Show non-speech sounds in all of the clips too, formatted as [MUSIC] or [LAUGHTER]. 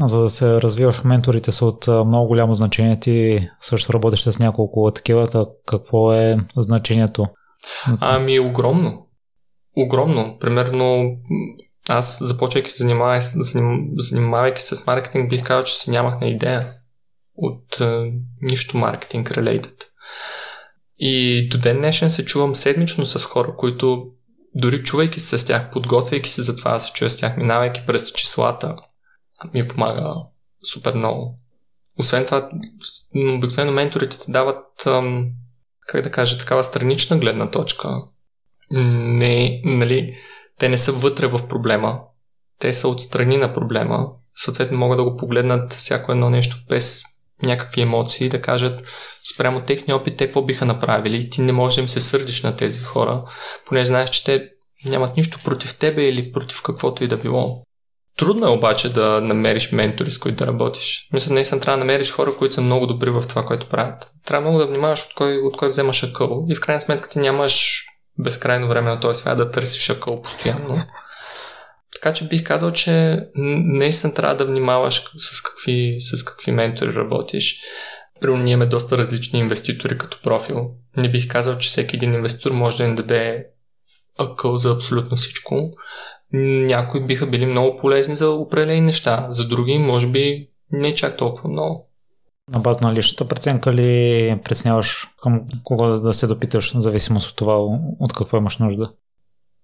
За да се развиваш, менторите са от много голямо значение. Ти също работиш с няколко такива. Какво е значението? Ами, огромно. Огромно. Примерно, аз започвайки се занимавайки, се с маркетинг, бих казал, че си нямах на идея от е, нищо маркетинг related. И до ден днешен се чувам седмично с хора, които дори чувайки се с тях, подготвяйки се за това се чуя с тях, минавайки през числата, ми помага супер много. Освен това, обикновено менторите ти дават, как да кажа, такава странична гледна точка. Не, нали, те не са вътре в проблема, те са отстрани на проблема, съответно могат да го погледнат всяко едно нещо без някакви емоции, да кажат спрямо техния опит, те какво биха направили. Ти не можеш да им се сърдиш на тези хора, понеже знаеш, че те нямат нищо против тебе или против каквото и да било. Трудно е обаче да намериш ментори, с които да работиш. Мисля, наистина трябва да намериш хора, които са много добри в това, което правят. Трябва много да внимаваш от кой, от кой вземаш акъл и в крайна сметка ти нямаш безкрайно време на този свят да търсиш акъл постоянно. [LAUGHS] Така че бих казал, че наистина трябва да внимаваш с какви, с какви ментори работиш. Примерно ние имаме доста различни инвеститори като профил. Не бих казал, че всеки един инвеститор може да ни даде акъл за абсолютно всичко. Някои биха били много полезни за определени неща, за други може би не чак толкова много. На база на личната преценка ли пресняваш към кого да се допиташ, в зависимост от това, от какво имаш нужда?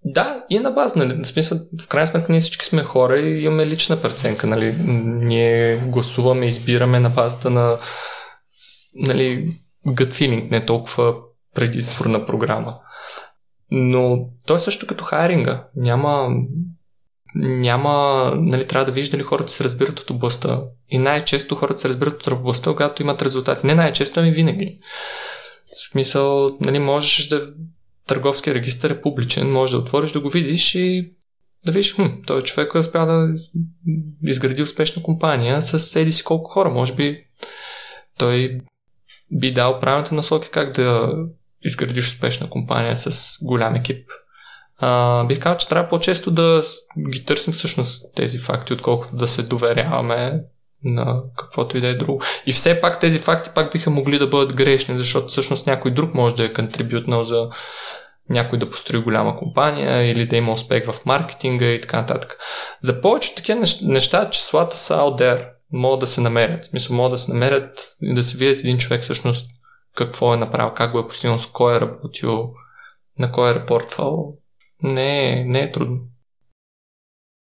Да, и на база, нали, в смисъл, в крайна сметка ние всички сме хора и имаме лична преценка, нали, ние гласуваме, избираме на базата на, нали, gut feeling, не толкова предизборна програма. Но той също като хайринга. Няма, няма, нали, трябва да вижда дали хората се разбират от областта. И най-често хората се разбират от областта, когато имат резултати. Не най-често, ами винаги. В смисъл, нали, можеш да търговския регистр е публичен, може да отвориш да го видиш и да видиш, хм, той човек е успял да изгради успешна компания с еди си колко хора. Може би той би дал правилните насоки как да изградиш успешна компания с голям екип. А, бих казал, че трябва по-често да ги търсим всъщност тези факти, отколкото да се доверяваме на каквото и да е друго. И все пак тези факти пак биха могли да бъдат грешни, защото всъщност някой друг може да е контрибютнал за някой да построи голяма компания или да има успех в маркетинга и така нататък. За повечето такива неща числата са out there, могат да се намерят. Смисъл, могат да се намерят и да се видят един човек всъщност какво е направил, как го е постигнал, с кой е работил, на кой е репортвал. Не, не е трудно.